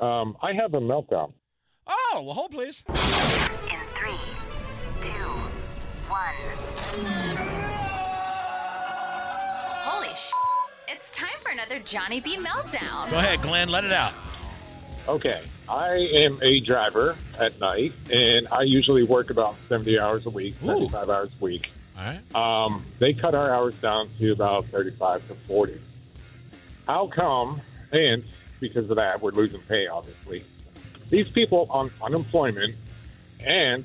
Um, I have a meltdown. Oh, well, hold please. In three, two, one. Holy sh! It's time for another Johnny B meltdown. Go ahead, Glenn. Let it out. Okay, I am a driver at night, and I usually work about 70 hours a week, Ooh. 75 hours a week. All right. Um, they cut our hours down to about 35 to 40. How come? And because of that, we're losing pay, obviously. These people on unemployment and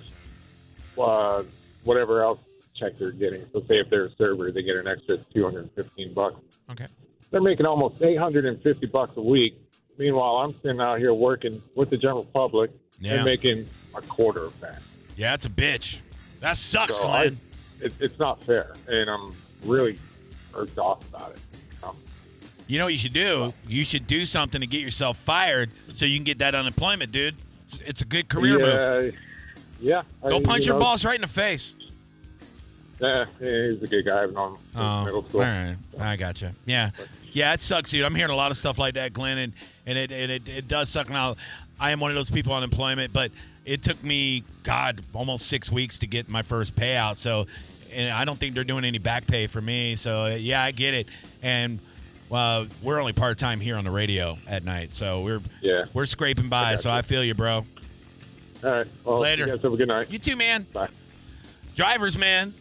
uh, whatever else check they're getting. So, say if they're a server, they get an extra 215 bucks. Okay. They're making almost 850 bucks a week. Meanwhile, I'm sitting out here working with the general public Yeah. and making a quarter of that. Yeah, it's a bitch. That sucks, So I- It, it's not fair, and I'm really irked off about it. Um, You know what you should do? You should do something to get yourself fired so you can get that unemployment, dude. It's, it's a good career move. yeah, Yeah. Go I- punch you your know, boss right in the face. Yeah, he's a good guy. I've known him Oh, middle school. right. I gotcha. Yeah. Yeah, it sucks, dude. I'm hearing a lot of stuff like that, Glenn, and, and it, and it, it does suck. Now, I am one of those people on employment, but it took me, God, almost six weeks to get my first payout. So, and I don't think they're doing any back pay for me. So, yeah, I get it. And uh, we're only part time here on the radio at night, so we're Yeah. we're scraping by. got So you. I feel you, bro. All right. Well, Later. You guys have a good night. You too, man. Bye. Drivers, man,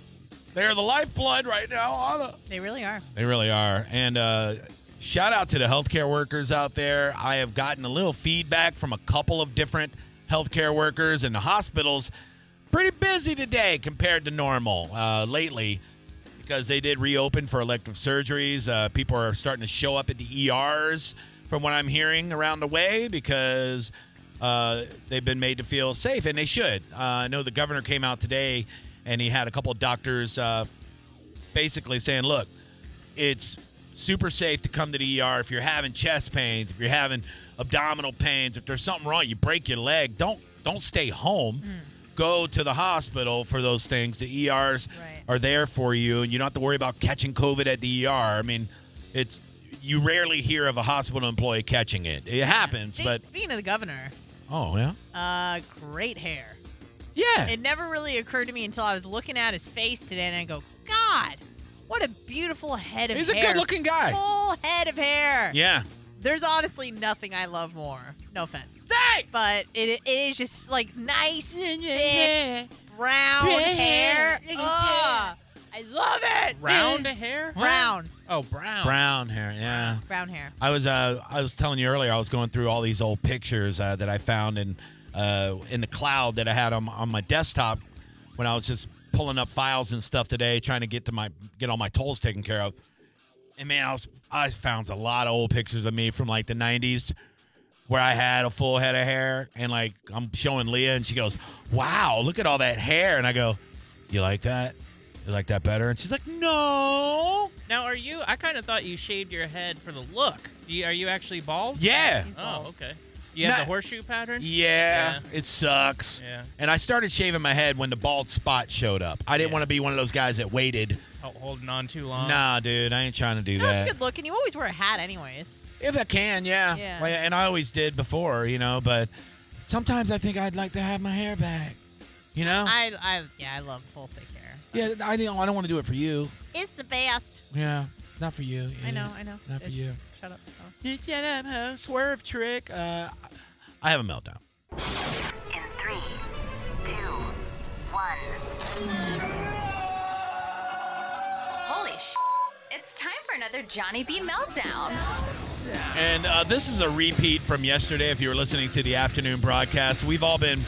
they're the lifeblood right now on They really are. They really are. And uh, shout out to the healthcare workers out there. I have gotten a little feedback from a couple of different healthcare workers, and the hospitals pretty busy today compared to normal uh, lately because they did reopen for elective surgeries. Uh, people are starting to show up at the ERs from what I'm hearing around the way because uh, they've been made to feel safe, and they should. Uh, I know the governor came out today and he had a couple of doctors uh, basically saying, look, it's super safe to come to the ER if you're having chest pains, if you're having abdominal pains, if there's something wrong, you break your leg, don't don't stay home. Go to the hospital for those things. The ERs Right. Are there for you, and you don't have to worry about catching COVID at the ER. I mean, it's you rarely hear of a hospital employee catching it. It happens, Spe- but speaking of the governor, oh yeah, uh, great hair. yeah. It never really occurred to me until I was looking at his face today, and I go, God, what a beautiful head of He's a good-looking guy. Full head of hair. Yeah. There's honestly nothing I love more. No offense. Thanks. But it, it is just like nice, thick, yeah. Brown Yeah. hair. Yeah. Ugh, I love it. Round hair? Brown. Oh, brown. Brown hair, yeah. Brown hair. I was uh, I was telling you earlier. I was going through all these old pictures uh, that I found in uh, in the cloud that I had on, on my desktop when I was just pulling up files and stuff today, trying to get to my get all my tolls taken care of. And man, I was I found a lot of old pictures of me from like the '90s where I had a full head of hair, and like I'm showing Leah, and she goes, "Wow, look at all that hair," and I go, "You like that? You like that better?" And she's like, "No." Now, are you? I kind of thought you shaved your head for the look. Do you, are you actually bald? Yeah. Oh, okay. You have Not- the horseshoe pattern? Yeah, it sucks. Yeah. And I started shaving my head when the bald spot showed up. I didn't Yeah. want to be one of those guys that waited. Holding on too long. Nah, dude, I ain't trying to do No, that. it's good looking. You always wear a hat, anyways. If I can, yeah. Yeah. Well, and I always did before, you know, but sometimes I think I'd like to have my hair back. You know? I, I, yeah, I love full thick hair. so. yeah, I don't, I don't want to do it for you. It's the best. Yeah, not for you. I know, I know. Not for It's- you. Shut up. Oh. You Shut up, ho. Swerve trick. Uh, I have a meltdown. In three, two, one. Holy sh! It's time for another Johnny B meltdown. And uh, this is a repeat from yesterday. If you were listening to the afternoon broadcast, we've all been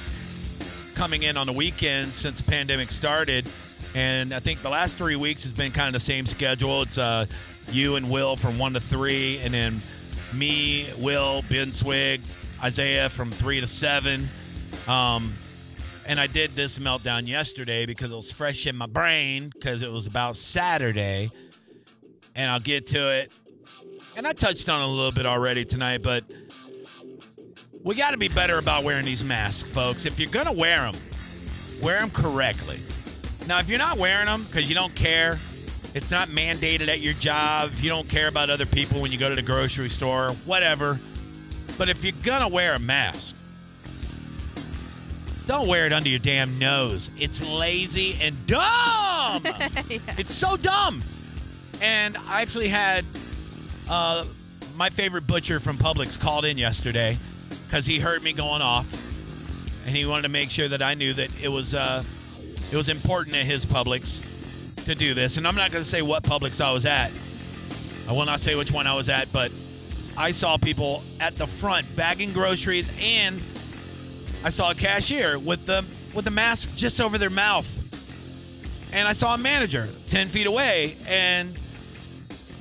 coming in on the weekend since the pandemic started, and I think the last three weeks has been kind of the same schedule. It's uh, you and Will from one to three, and then me, Will, Ben Swig, Isaiah from three to seven. Um, and I did this meltdown yesterday because it was fresh in my brain because it was about Saturday, and I'll get to it and I touched on it a little bit already tonight, but we got to be better about wearing these masks, folks. If you're going to wear them, wear them correctly. Now, if you're not wearing them because you don't care, it's not mandated at your job, you don't care about other people when you go to the grocery store, whatever, But if you're gonna wear a mask, don't wear it under your damn nose. It's lazy and dumb. Yeah. It's so dumb. And I actually had uh, my favorite butcher from Publix called in yesterday because he heard me going off, and he wanted to make sure that I knew that it was uh, it was important at his Publix to do this. And I'm not going to say what Publix I was at. I will not say which one I was at, but I saw people at the front bagging groceries, and I saw a cashier with the with the mask just over their mouth and I saw a manager 10 feet away, and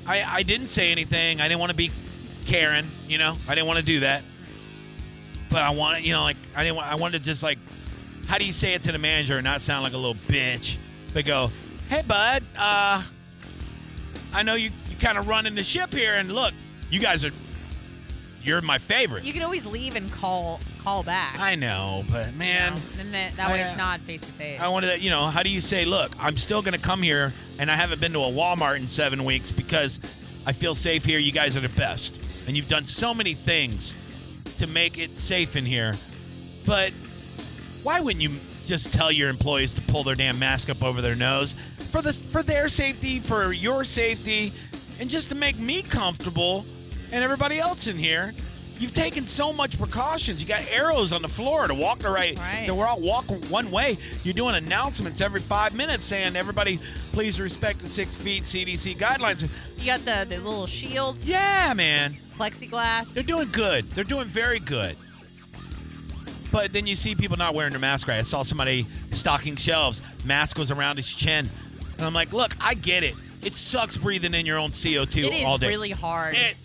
I, I didn't say anything. I didn't want to be Karen, you know, I didn't want to do that. But I wanted, you know, like, I didn't want, I wanted to just like, how do you say it to the manager and not sound like a little bitch? But go, hey, bud, uh, I know you, you kind of running the ship here, and look, you guys are, you're my favorite. You can always leave and call call back. I know, but man. You know, and that, that way I, uh, it's not face to face. I wanted to, you know, how do you say, look, I'm still going to come here and I haven't been to a Walmart in seven weeks because I feel safe here. You guys are the best. And you've done so many things to make it safe in here. But why wouldn't you just tell your employees to pull their damn mask up over their nose for this for their safety, for your safety, and just to make me comfortable and everybody else in here? You've taken so much precautions. You got arrows on the floor to walk the right. Right. We're all walk one way. You're doing announcements every five minutes saying, "Everybody, please respect the six feet CDC guidelines." you got the, the little shields, Yeah, man. plexiglass. They're doing good. They're doing very good. But then you see people not wearing their mask right. I saw somebody stocking shelves. Mask was around his chin. And I'm like, look, I get it. It sucks breathing in your own CO2 It is all day. really hard. it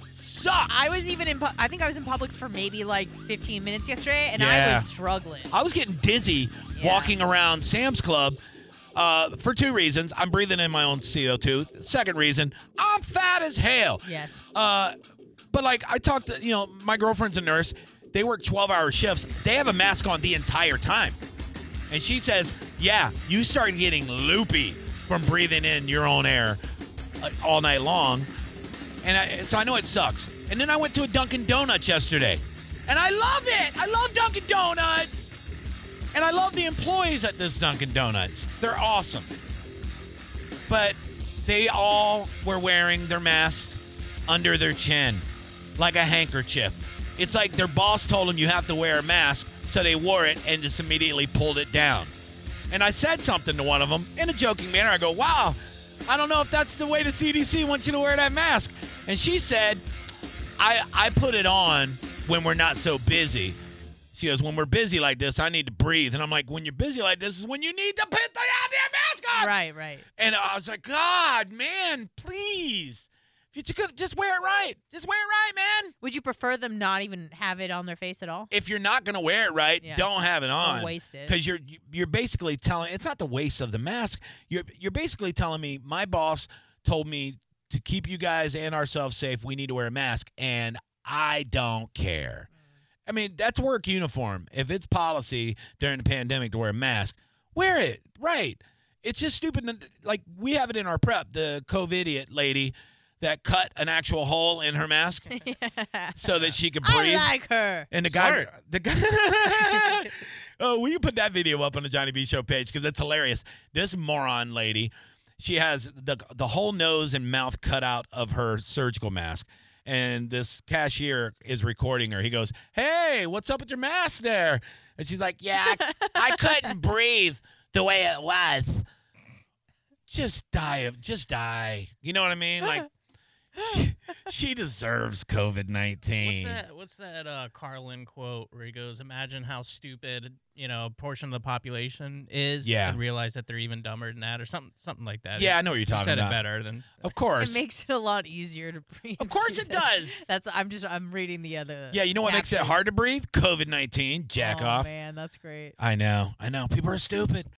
sucks. I was even in. I think I was in Publix for maybe like 15 minutes yesterday, and Yeah. I was struggling. I was getting dizzy Yeah. walking around Sam's Club uh, for two reasons. I'm breathing in my own CO2. Second reason, I'm fat as hell. Yes. Uh, but like I talked to, you know, my girlfriend's a nurse. They work 12 hour shifts. They have a mask on the entire time. And she says, yeah, you start getting loopy from breathing in your own air uh, all night long. And I, so I know it sucks. And then I went to a Dunkin' Donuts yesterday. And I love it. I love Dunkin' Donuts. And I love the employees at this Dunkin' Donuts. They're awesome. But they all were wearing their masks under their chin like a handkerchief. It's like their boss told them you have to wear a mask, so they wore it and just immediately pulled it down. And I said something to one of them in a joking manner. I go, wow, I don't know if that's the way the CDC wants you to wear that mask. And she said, I, I put it on when we're not so busy. She goes, when we're busy like this, I need to breathe. And I'm like, when you're busy like this is when you need to put the goddamn mask on. Right. Right. And I was like, God, man, please. If you could just wear it right. Just wear it right, man. Would you prefer them not even have it on their face at all? If you're not gonna wear it right, Yeah. don't have it on. waste it. Because you're you're basically telling it's not the waste of the mask. You're you're basically telling me my boss told me to keep you guys and ourselves safe. We need to wear a mask, and I don't care. I mean, that's work uniform. If it's policy during the pandemic to wear a mask, wear it. Right. It's just stupid. that- Like we have it in our prep. The COVID lady that cut an actual hole in her mask so that she could breathe. I like her. And the Smart. guy, the guy. oh, will you put that video up on the Johnny B Show page because it's hilarious. This moron lady, she has the the whole nose and mouth cut out of her surgical mask, and this cashier is recording her. He goes, "Hey, what's up with your mask there?" And she's like, "Yeah, I, I couldn't breathe the way it was." Just die of, just die. You know what I mean? Like, she, she deserves COVID nineteen. What's that? What's that? Uh, Carlin quote where he goes, "Imagine how stupid you know a portion of the population is, Yeah. and realize that they're even dumber than that, or something, something like that." Yeah, I know what you're He talking said about. it better than. Of course. It makes it a lot easier to breathe. Of course it does. That's. I'm just. I'm reading the other. Yeah, you know what makes it hard to breathe? COVID 19. Jack oh, off. man, that's great. I know. I know. People are stupid.